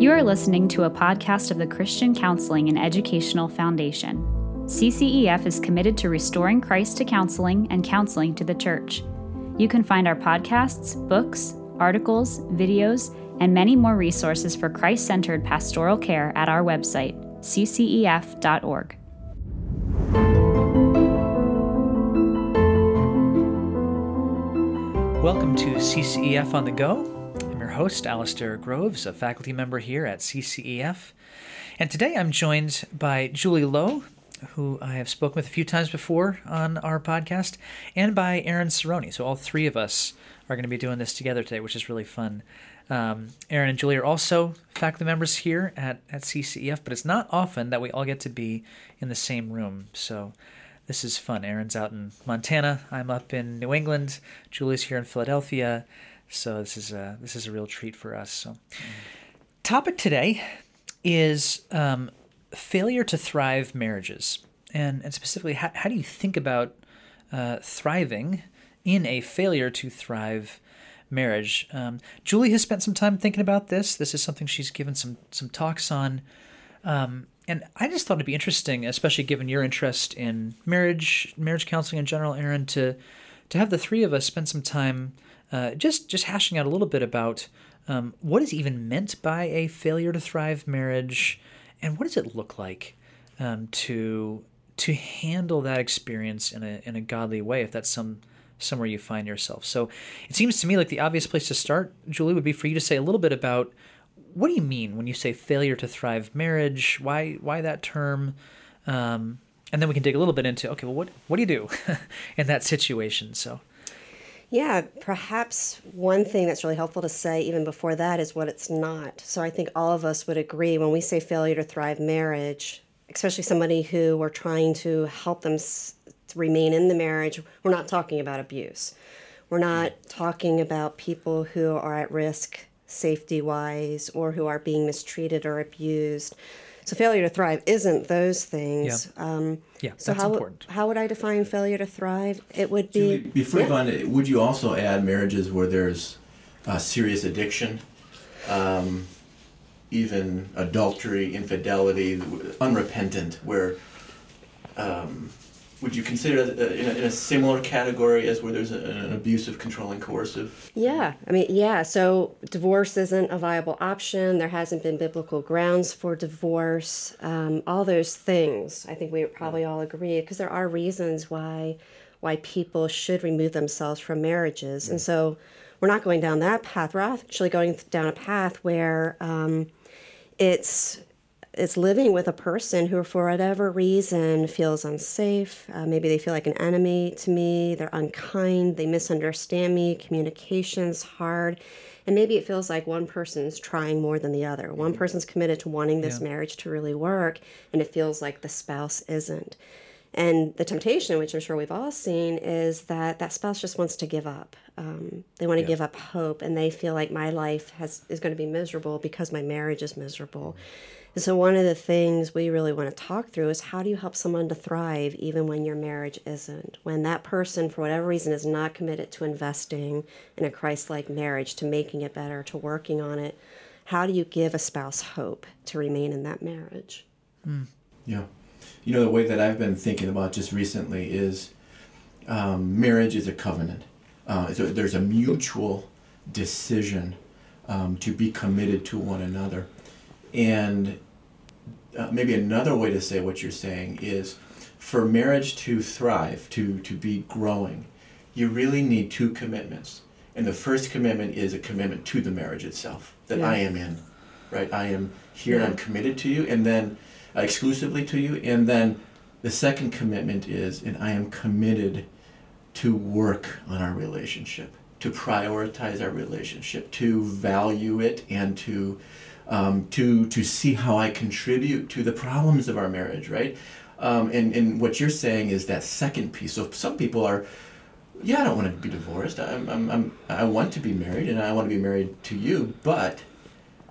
You are listening to a podcast of the Christian Counseling and Educational Foundation. CCEF is committed to restoring Christ to counseling and counseling to the church. You can find our podcasts, books, articles, videos, and many more resources for Christ centered pastoral care at our website, ccef.org. Welcome to CCEF on the Go. Host, Alasdair Groves, a faculty member here at CCEF. And today I'm joined by Julie Lowe, who I have spoken with a few times before on our podcast, and by Aaron Sironi. So all three of us are going to be doing this together today, which is really fun. Um, Aaron and Julie are also faculty members here at, at CCEF, but it's not often that we all get to be in the same room. So this is fun. Aaron's out in Montana. I'm up in New England. Julie's here in Philadelphia. So this is a this is a real treat for us. So, topic today is um, failure to thrive marriages, and and specifically, how, how do you think about uh, thriving in a failure to thrive marriage? Um, Julie has spent some time thinking about this. This is something she's given some some talks on. Um, and I just thought it'd be interesting, especially given your interest in marriage, marriage counseling in general, Aaron, to to have the three of us spend some time uh, just just hashing out a little bit about um, what is even meant by a failure to thrive marriage, and what does it look like um, to to handle that experience in a in a godly way, if that's some somewhere you find yourself. So it seems to me like the obvious place to start, Julie, would be for you to say a little bit about what do you mean when you say failure to thrive marriage? Why why that term? Um, and then we can dig a little bit into okay, well, what what do you do in that situation? So. Yeah, perhaps one thing that's really helpful to say even before that is what it's not. So I think all of us would agree when we say failure to thrive marriage, especially somebody who we're trying to help them s- remain in the marriage, we're not talking about abuse. We're not talking about people who are at risk safety wise or who are being mistreated or abused. So failure to thrive isn't those things. Yeah. Um, yeah, so that's how, important. How would I define failure to thrive? It would be. Julie, before yeah. you go on, would you also add marriages where there's uh, serious addiction, um, even adultery, infidelity, unrepentant, where um, would you consider that in a, in a similar category as where there's a, an abusive, controlling, coercive? Yeah, I mean, yeah. So divorce isn't a viable option. There hasn't been biblical grounds for divorce. Um, all those things, I think we probably all agree, because there are reasons why why people should remove themselves from marriages, and so we're not going down that path. We're actually going down a path where um, it's it's living with a person who, for whatever reason, feels unsafe. Uh, maybe they feel like an enemy to me. They're unkind. They misunderstand me. Communication's hard. And maybe it feels like one person's trying more than the other. One person's committed to wanting this Yeah. marriage to really work, and it feels like the spouse isn't. And the temptation, which I'm sure we've all seen, is that that spouse just wants to give up. Um, they want to give up hope, and they feel like my life has is going to be miserable because my marriage is miserable. And so, one of the things we really want to talk through is how do you help someone to thrive even when your marriage isn't? When that person, for whatever reason, is not committed to investing in a Christ like marriage, to making it better, to working on it, how do you give a spouse hope to remain in that marriage? Mm. Yeah. You know, the way that I've been thinking about just recently is um, marriage is a covenant. Uh, so there's a mutual decision um, to be committed to one another. And uh, maybe another way to say what you're saying is for marriage to thrive, to, to be growing, you really need two commitments. And the first commitment is a commitment to the marriage itself that Yeah. I am in, right? I am here and I'm committed to you, and then uh, exclusively to you. And then the second commitment is, and I am committed to work on our relationship, to prioritize our relationship, to value it, and to um, to to see how I contribute to the problems of our marriage, right? Um, and and what you're saying is that second piece. So some people are, yeah, I don't want to be divorced. I'm, I'm, I'm I want to be married, and I want to be married to you, but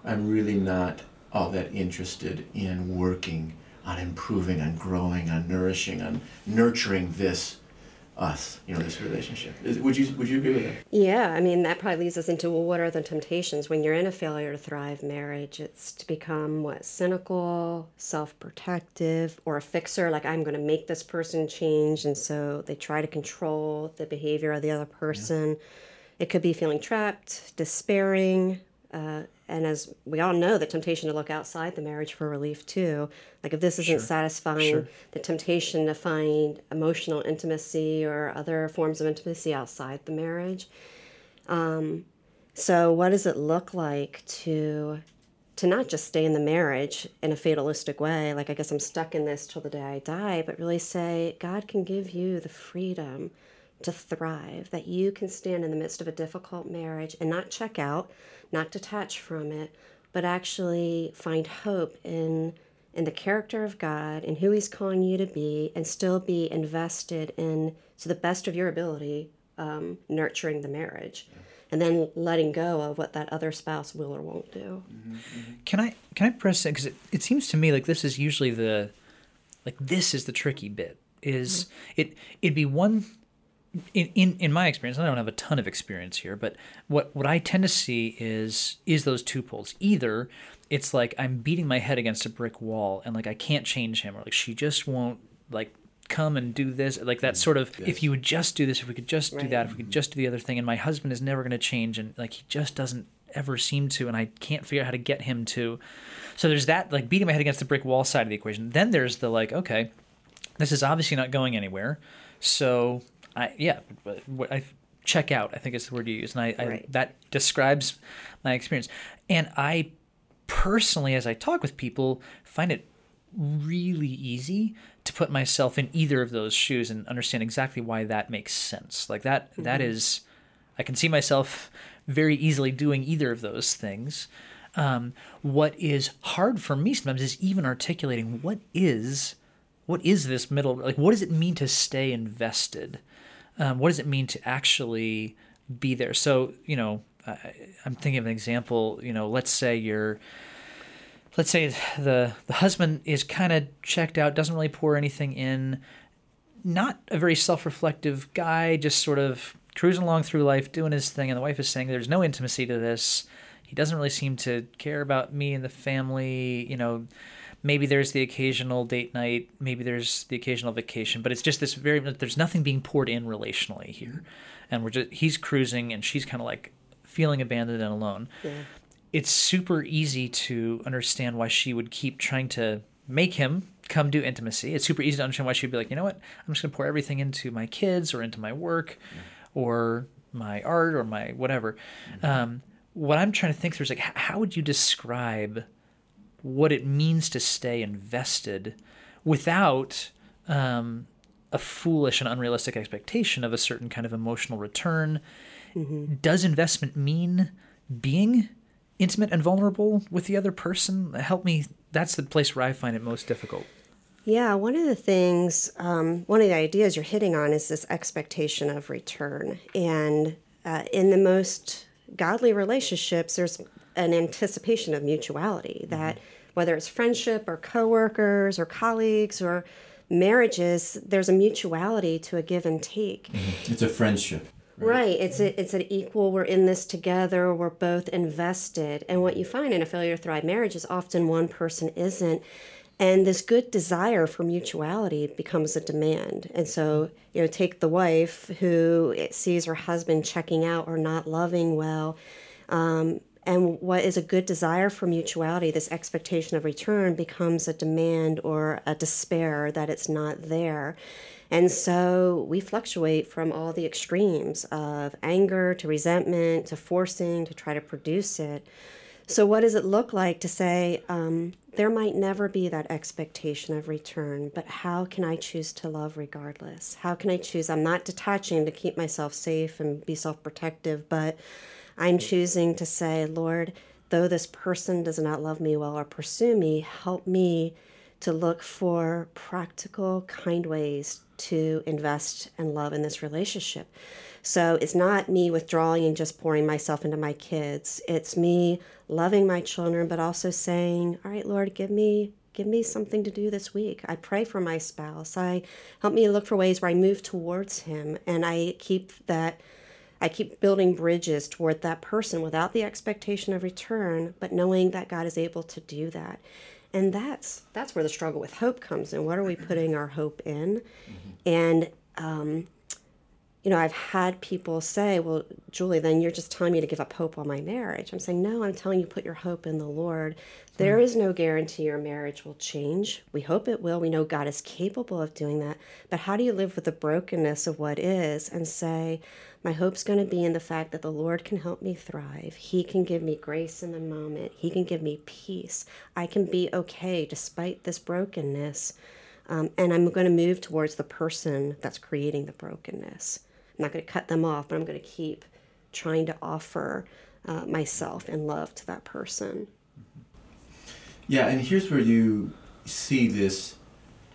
I'm really not all that interested in working on improving, on growing, on nourishing, on nurturing this us, you know, this relationship. Is, would you would you agree with that? Yeah, I mean that probably leads us into well, what are the temptations when you're in a failure to thrive marriage? It's to become what cynical, self-protective, or a fixer. Like I'm going to make this person change, and so they try to control the behavior of the other person. Yeah. It could be feeling trapped, despairing, uh, and as we all know, the temptation to look outside the marriage for relief too. Like if this isn't sure. satisfying, sure. the temptation to find emotional intimacy or other forms of intimacy outside the marriage. Um, so, what does it look like to to not just stay in the marriage in a fatalistic way, like I guess I'm stuck in this till the day I die, but really say God can give you the freedom to thrive, that you can stand in the midst of a difficult marriage and not check out not detach from it, but actually find hope in in the character of God and who He's calling you to be, and still be invested in, to the best of your ability, um, nurturing the marriage, and then letting go of what that other spouse will or won't do. Mm-hmm, mm-hmm. Can I can I press it because it, it seems to me like this is usually the like this is the tricky bit is mm-hmm. it it'd be one in, in in my experience, I don't have a ton of experience here, but what what I tend to see is is those two poles. Either it's like I'm beating my head against a brick wall and like I can't change him, or like she just won't like come and do this like that mm, sort of yes. if you would just do this if we could just right. do that if we could just do the other thing and my husband is never going to change and like he just doesn't ever seem to and i can't figure out how to get him to so there's that like beating my head against the brick wall side of the equation then there's the like okay this is obviously not going anywhere so I yeah, I check out. I think is the word you use, and I, right. I that describes my experience. And I personally, as I talk with people, find it really easy to put myself in either of those shoes and understand exactly why that makes sense. Like that, mm-hmm. that is, I can see myself very easily doing either of those things. Um, what is hard for me sometimes is even articulating what is what is this middle like what does it mean to stay invested um, what does it mean to actually be there? So, you know, I, I'm thinking of an example. You know, let's say you're, let's say the the husband is kind of checked out, doesn't really pour anything in, not a very self-reflective guy, just sort of cruising along through life, doing his thing, and the wife is saying there's no intimacy to this. He doesn't really seem to care about me and the family. You know, maybe there's the occasional date night, maybe there's the occasional vacation, but it's just this very there's nothing being poured in relationally here, and we're just he's cruising and she's kind of like feeling abandoned and alone. Yeah. It's super easy to understand why she would keep trying to make him come do intimacy. It's super easy to understand why she'd be like, you know what, I'm just gonna pour everything into my kids or into my work, yeah. or my art or my whatever. Mm-hmm. Um, what I'm trying to think through is like, how would you describe what it means to stay invested without um, a foolish and unrealistic expectation of a certain kind of emotional return. Mm-hmm. Does investment mean being intimate and vulnerable with the other person? Help me. That's the place where I find it most difficult. Yeah, one of the things, um, one of the ideas you're hitting on is this expectation of return. And uh, in the most godly relationships, there's an anticipation of mutuality that mm-hmm. Whether it's friendship or coworkers or colleagues or marriages, there's a mutuality to a give and take. Mm-hmm. It's a friendship. Right. right. It's a, it's an equal. We're in this together. We're both invested. And what you find in a failure to thrive marriage is often one person isn't, and this good desire for mutuality becomes a demand. And so you know, take the wife who sees her husband checking out or not loving well. Um, and what is a good desire for mutuality, this expectation of return, becomes a demand or a despair that it's not there. And so we fluctuate from all the extremes of anger to resentment to forcing to try to produce it. So, what does it look like to say, um, there might never be that expectation of return, but how can I choose to love regardless? How can I choose? I'm not detaching to keep myself safe and be self protective, but I'm choosing to say, Lord, though this person does not love me well or pursue me, help me to look for practical, kind ways to invest and love in this relationship. So it's not me withdrawing and just pouring myself into my kids. It's me loving my children, but also saying, All right, Lord, give me give me something to do this week. I pray for my spouse. I help me look for ways where I move towards him and I keep that I keep building bridges toward that person without the expectation of return, but knowing that God is able to do that. And that's that's where the struggle with hope comes in. What are we putting our hope in? Mm-hmm. And um, you know, I've had people say, well, Julie, then you're just telling me to give up hope on my marriage. I'm saying, no, I'm telling you, put your hope in the Lord. There mm. is no guarantee your marriage will change. We hope it will. We know God is capable of doing that. But how do you live with the brokenness of what is and say, my hope's going to be in the fact that the Lord can help me thrive. He can give me grace in the moment. He can give me peace. I can be okay despite this brokenness. Um, and I'm going to move towards the person that's creating the brokenness. I'm not going to cut them off, but I'm going to keep trying to offer uh, myself and love to that person. Yeah, and here's where you see this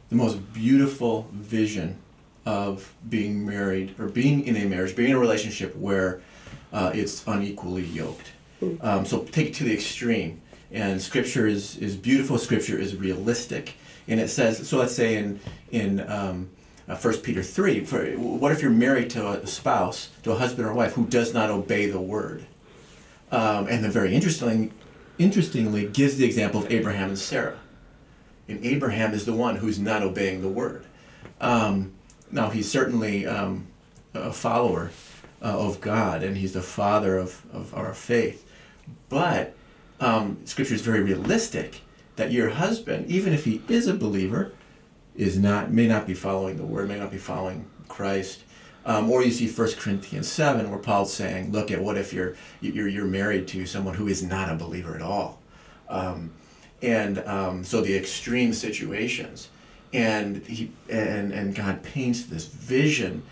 the most beautiful vision of being married or being in a marriage, being in a relationship where uh, it's unequally yoked. Hmm. Um, so take it to the extreme. And scripture is, is beautiful, scripture is realistic. And it says, so let's say in, in um, uh, 1 Peter 3, for, what if you're married to a spouse, to a husband or wife who does not obey the word? Um, and then very interestingly, interestingly gives the example of Abraham and Sarah. And Abraham is the one who's not obeying the word. Um, now, he's certainly um, a follower uh, of God, and he's the father of, of our faith. But um, Scripture is very realistic that your husband, even if he is a believer, is not may not be following the word, may not be following Christ. Um, or you see 1 Corinthians 7 where Paul's saying, look at what if you're, you're, you're married to someone who is not a believer at all. Um, and um, so the extreme situations. And, he, and, and God paints this vision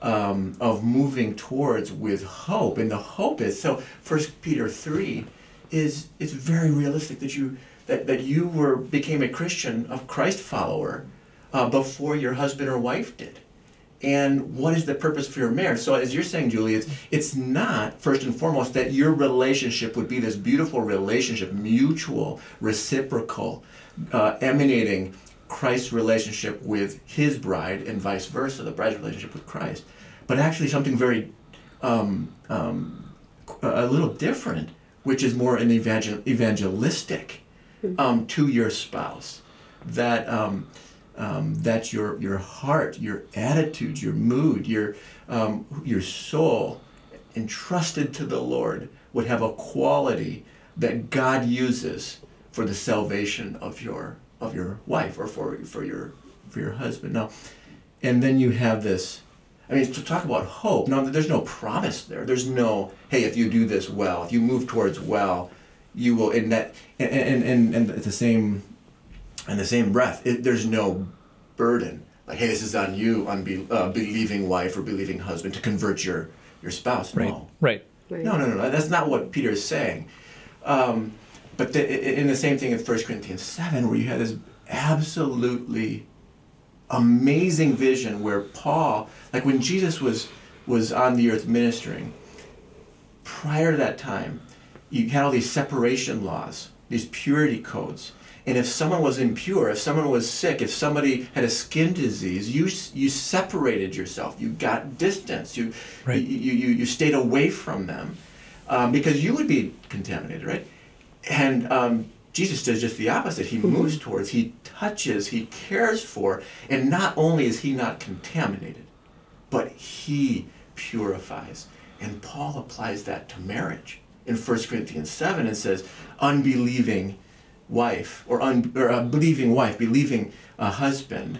um, of moving towards with hope. And the hope is, so 1 Peter 3 is, is very realistic that you, that, that you were, became a Christian, a Christ follower, uh, before your husband or wife did. And what is the purpose for your marriage? So as you're saying julie it's, it's not first and foremost that your relationship would be this beautiful relationship mutual reciprocal uh, emanating christ's relationship with his bride and vice versa the bride's relationship with christ but actually something very um, um, a little different which is more an evangel- evangelistic hmm. um, to your spouse. That um, that your your heart, your attitude, your mood, your um, your soul, entrusted to the Lord, would have a quality that God uses for the salvation of your of your wife or for for your for your husband. Now, and then you have this. I mean, to talk about hope. No, there's no promise there. There's no, hey, if you do this well, if you move towards well, you will. And that, and and and, and the same in the same breath, it, there's no burden. Like, hey, this is on you, unbelieving uh, believing wife or believing husband, to convert your your spouse. Right. No. Right. No, no, no, no. That's not what Peter is saying. Um, but the, in the same thing in 1 Corinthians 7, where you have this absolutely amazing vision where Paul, like when Jesus was was on the earth ministering, prior to that time, you had all these separation laws, these purity codes. And if someone was impure, if someone was sick, if somebody had a skin disease, you you separated yourself. You got distance. You right. you, you, you stayed away from them um, because you would be contaminated, right? And um, Jesus does just the opposite. He mm-hmm. moves towards, he touches, he cares for, and not only is he not contaminated, but he purifies. And Paul applies that to marriage in 1 Corinthians 7 and says, unbelieving wife or, un, or a believing wife, believing a husband,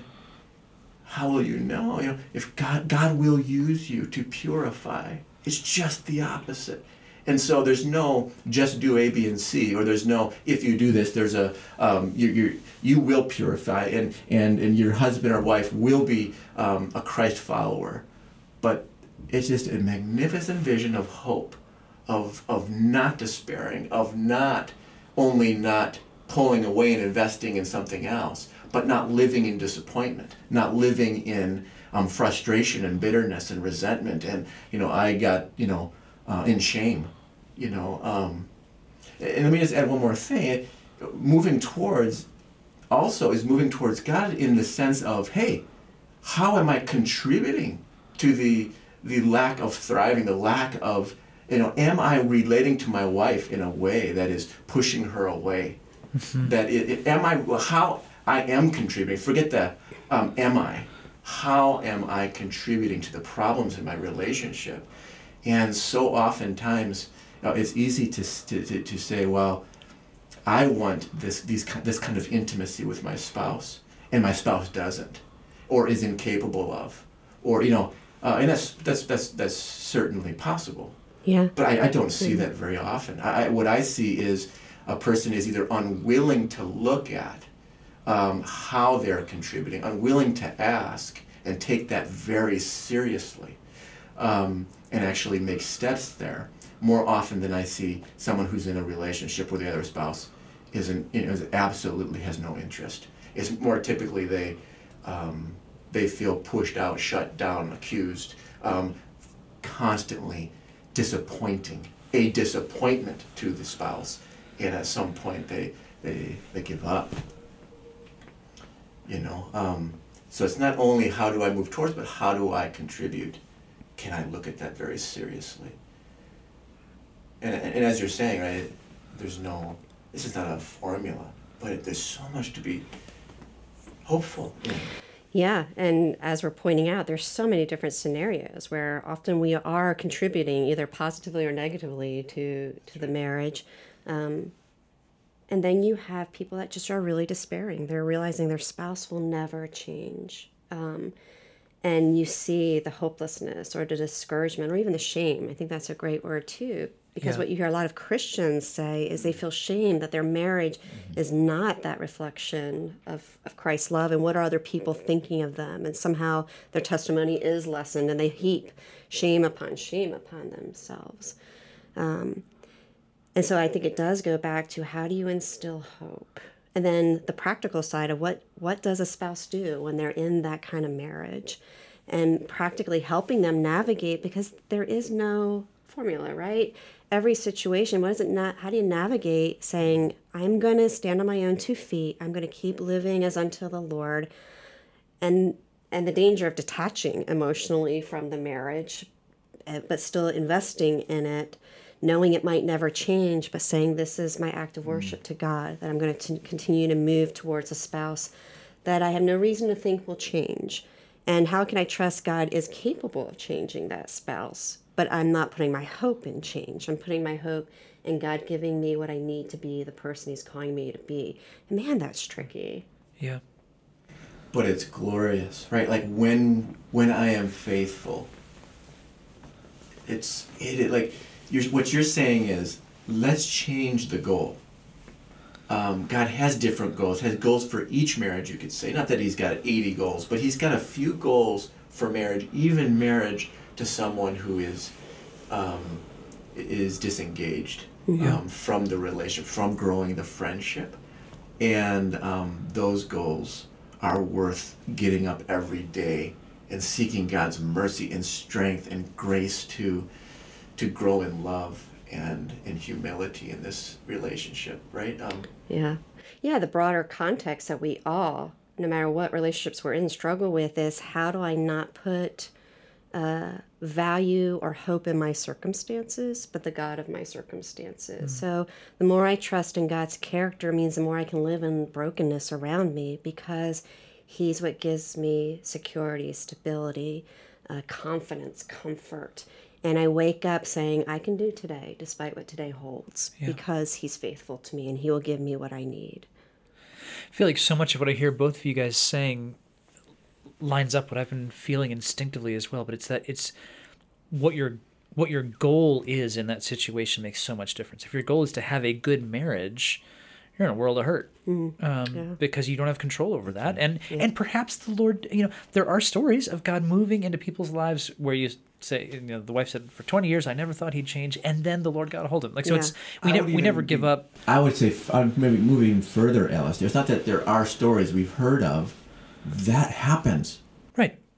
how will you know? You know, if God God will use you to purify, it's just the opposite. And so there's no just do A, B, and C, or there's no if you do this, there's a um, you you you will purify, and and and your husband or wife will be um, a Christ follower. But it's just a magnificent vision of hope, of of not despairing, of not only not pulling away and investing in something else, but not living in disappointment, not living in um, frustration and bitterness and resentment. And, you know, I got, you know, uh, in shame, you know. Um, and let me just add one more thing. moving towards also is moving towards God in the sense of, hey, how am I contributing to the the lack of thriving, the lack of you know, am I relating to my wife in a way that is pushing her away? That it, it, am I how I am contributing? Forget that. um, am I? How am I contributing to the problems in my relationship? And so oftentimes, know, it's easy to, to, to, to say, well, I want this these this kind of intimacy with my spouse, and my spouse doesn't, or is incapable of, or you know, uh, and that's that's that's that's certainly possible. Yeah. But I, I don't see that very often. I, I, what I see is a person is either unwilling to look at um, how they're contributing, unwilling to ask and take that very seriously, um, and actually make steps there. More often than I see someone who's in a relationship with the other spouse you know, is absolutely has no interest. It's more typically they um, they feel pushed out, shut down, accused, um, constantly disappointing, a disappointment to the spouse, and at some point they they they give up. You know, um, so it's not only how do I move towards, but how do I contribute? Can I look at that very seriously? And and as you're saying, right, there's no, this is not a formula, but it, there's so much to be hopeful in. Yeah, and as we're pointing out, there's so many different scenarios where often we are contributing either positively or negatively to to the marriage, um, and then you have people that just are really despairing. They're realizing their spouse will never change, um, and you see the hopelessness or the discouragement or even the shame. I think that's a great word too, because Yeah. what you hear a lot of Christians say is they feel shame that their marriage is not that reflection of, of Christ's love and what are other people thinking of them. And somehow their testimony is lessened and they heap shame upon shame upon themselves. Um, and so I think it does go back to how do you instill hope? And then the practical side of what, what does a spouse do when they're in that kind of marriage? And practically helping them navigate because there is no formula, right? Every situation, what is it not? How do you navigate saying, I'm going to stand on my own two feet, I'm going to keep living as unto the Lord, and and the danger of detaching emotionally from the marriage, eh, but still investing in it, knowing it might never change, but saying this is my act of mm. worship to God, that I'm going to continue to move towards a spouse that I have no reason to think will change. And how can I trust God is capable of changing that spouse? But I'm not putting my hope in change. I'm putting my hope in God giving me what I need to be the person He's calling me to be. And man, that's tricky. Yeah. but it's glorious right like when when i am faithful it's it, it like you're, what you're saying is let's change the goal. Um, god has different goals has goals for each marriage you could say. Not that he's got 80 goals but he's got a few goals for marriage even marriage to someone who is um, is disengaged um, from the relation from growing the friendship. And um, those goals are worth getting up every day and seeking God's mercy and strength and grace to to grow in love and in humility in this relationship, right? Um, Yeah. Yeah, the broader context that we all, no matter what relationships we're in, struggle with is how do I not put uh, value or hope in my circumstances, but the God of my circumstances. So the more I trust in God's character means the more I can live in brokenness around me because He's what gives me security, stability, uh, confidence, comfort. And I wake up saying, I can do today despite what today holds because He's faithful to me and He will give me what I need. I feel like so much of what I hear both of you guys saying lines up what I've been feeling instinctively as well. But it's that it's what your what your goal is in that situation makes so much difference. If your goal is to have a good marriage, you're in a world of hurt um, because you don't have control over that. And and perhaps the Lord, you know, there are stories of God moving into people's lives where you say, you know, the wife said, for 20 years I never thought he'd change, and then the Lord got a hold of him. Like so, Yeah. it's we I never we never even give up. I would say, maybe moving further, Alice. It's not that there are stories we've heard of. That happens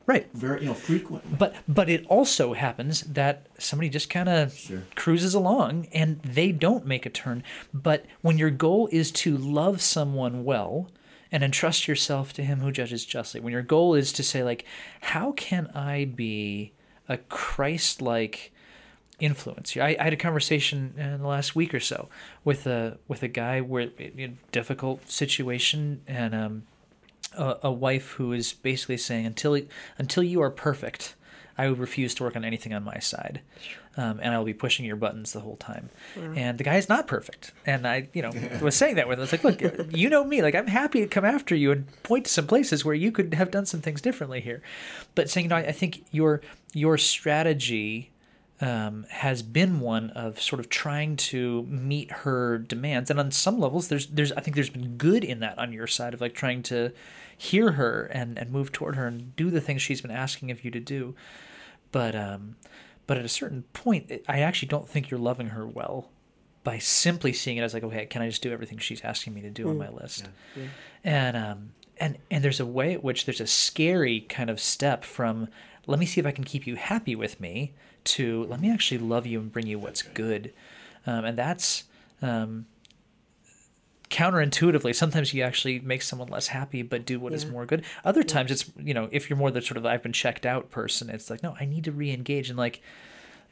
Right, very, you know, frequently. But but it also happens that somebody just kind of Sure. cruises along and they don't make a turn. But when your goal is to love someone well and entrust yourself to him who judges justly. When your goal is to say like how can I be a Christ-like influence. I, I had a conversation in the last week or so with a with a guy where in a difficult situation and um, a, a wife who is basically saying until until you are perfect, I would refuse to work on anything on my side, um, and I will be pushing your buttons the whole time. And the guy is not perfect, and I you know was saying that with him. I was like, look, you know me, like I'm happy to come after you and point to some places where you could have done some things differently here, but saying you know I, I think your your strategy um, has been one of sort of trying to meet her demands, and on some levels, there's there's I think there's been good in that on your side of like trying to hear her and and move toward her and do the things she's been asking of you to do, but um, but at a certain point, I actually don't think you're loving her well by simply seeing it as like, okay, can I just do everything she's asking me to do on my list? Yeah. And um, and and there's a way at which there's a scary kind of step from let me see if I can keep you happy with me to let me actually love you and bring you what's good, um, and that's um, counterintuitively. Sometimes you actually make someone less happy, but do what is Yeah. more good. Other times it's you know if you're more the sort of I've been checked out person, it's like no, I need to re-engage and like.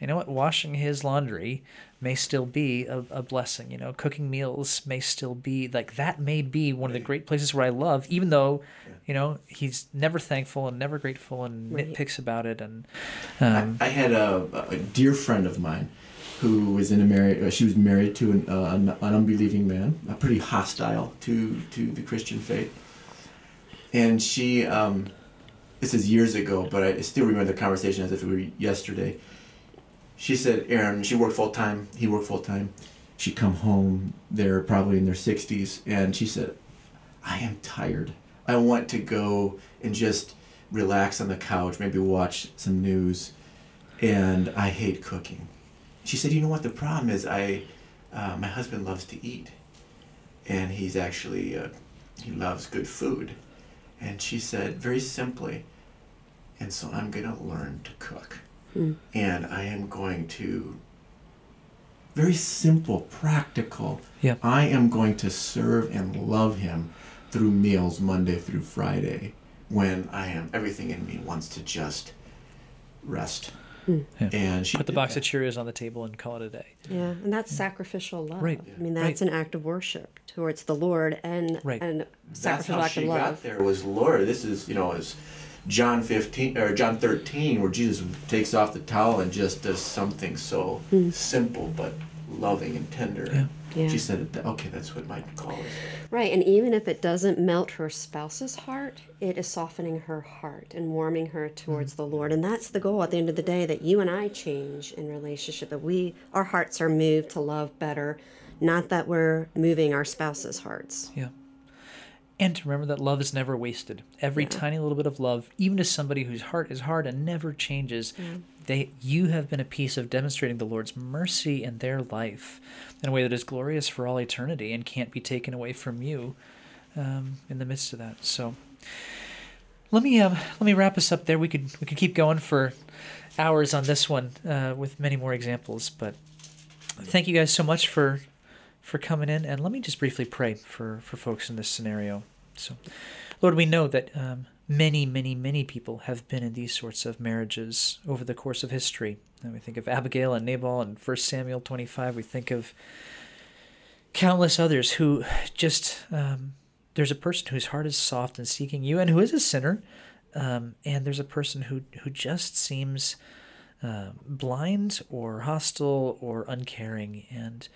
You know what? Washing his laundry may still be a, a blessing. You know, cooking meals may still be like that. May be one of the great places where I love, even though, you know, he's never thankful and never grateful and Right. nitpicks about it. And um, I, I had a, a dear friend of mine who was in a married. Uh, she was married to an, uh, an, an unbelieving man, a pretty hostile to to the Christian faith. And she, um, this is years ago, but I still remember the conversation as if it were yesterday. She said, "Aaron, she worked full time. He worked full time. She'd come home. They're probably in their sixties, and she said, I am tired. I want to go and just relax on the couch, maybe watch some news, and I hate cooking. She said, "You know what? The problem is, I, uh, my husband loves to eat, and he's actually uh, he loves good food." And she said, very simply, "And so I'm gonna learn to cook, Mm. and I am going to." Very simple, practical. Yep. I am going to serve and love him through meals Monday through Friday when I am everything in me wants to just rest. Hmm. Yeah. And she put the box that. of Cheerios on the table and call it a day. Yeah, and that's sacrificial love. Right. I mean, that's Right. an act of worship towards the Lord and Right. and That's how act she of got there. Was Lord, this is you know is John fifteen or John thirteen where Jesus takes off the towel and just does something so hmm. simple but loving and tender. Yeah. Yeah. She said, "Okay, that's what my call is." Right, and even if it doesn't melt her spouse's heart, it is softening her heart and warming her towards hmm. the Lord. And that's the goal at the end of the day that you and I change in relationship, that we our hearts are moved to love better, not that we're moving our spouse's hearts. Yeah. And to remember that love is never wasted. Every tiny little bit of love, even to somebody whose heart is hard and never changes, they you have been a piece of demonstrating the Lord's mercy in their life in a way that is glorious for all eternity and can't be taken away from you um, in the midst of that. So let me um, let me wrap us up there. We could we could keep going for hours on this one uh, with many more examples, but thank you guys so much for for coming in. And let me just briefly pray for, for folks in this scenario. So, Lord, we know that um, many, many, many people have been in these sorts of marriages over the course of history. And we think of Abigail and Nabal and 1 Samuel 25. We think of countless others who just, um, there's a person whose heart is soft and seeking you and who is a sinner. Um, and there's a person who, who just seems uh, blind or hostile or uncaring. And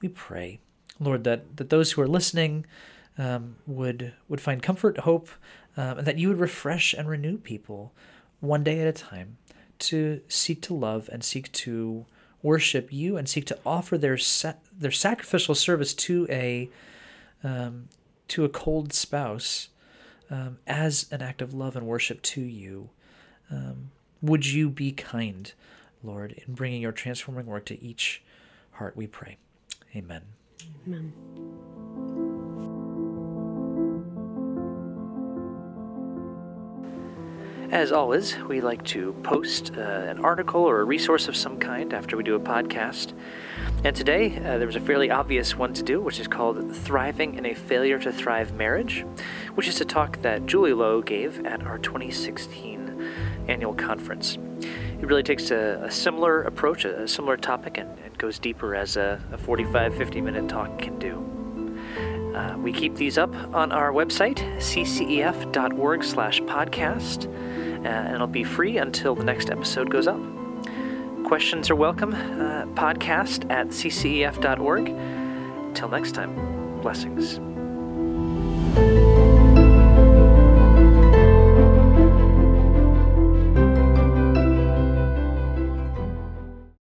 we pray, Lord, that, that those who are listening um, would would find comfort, hope, um, and that you would refresh and renew people one day at a time to seek to love and seek to worship you and seek to offer their sa- their sacrificial service to a um, to a cold spouse um, as an act of love and worship to you. Um, would you be kind, Lord, in bringing your transforming work to each heart? We pray. Amen. Amen. As always, we like to post uh, an article or a resource of some kind after we do a podcast. And today, uh, there was a fairly obvious one to do, which is called Thriving in a Failure to Thrive Marriage, which is a talk that Julie Lowe gave at our 2016 annual conference. It really takes a, a similar approach, a, a, similar topic, and, and goes deeper as a, a 45 50 minute talk can do. Uh, we keep these up on our website, ccef.org slash podcast, uh, and it'll be free until the next episode goes up. Questions are welcome. Uh, podcast at ccef.org. Till next time, blessings.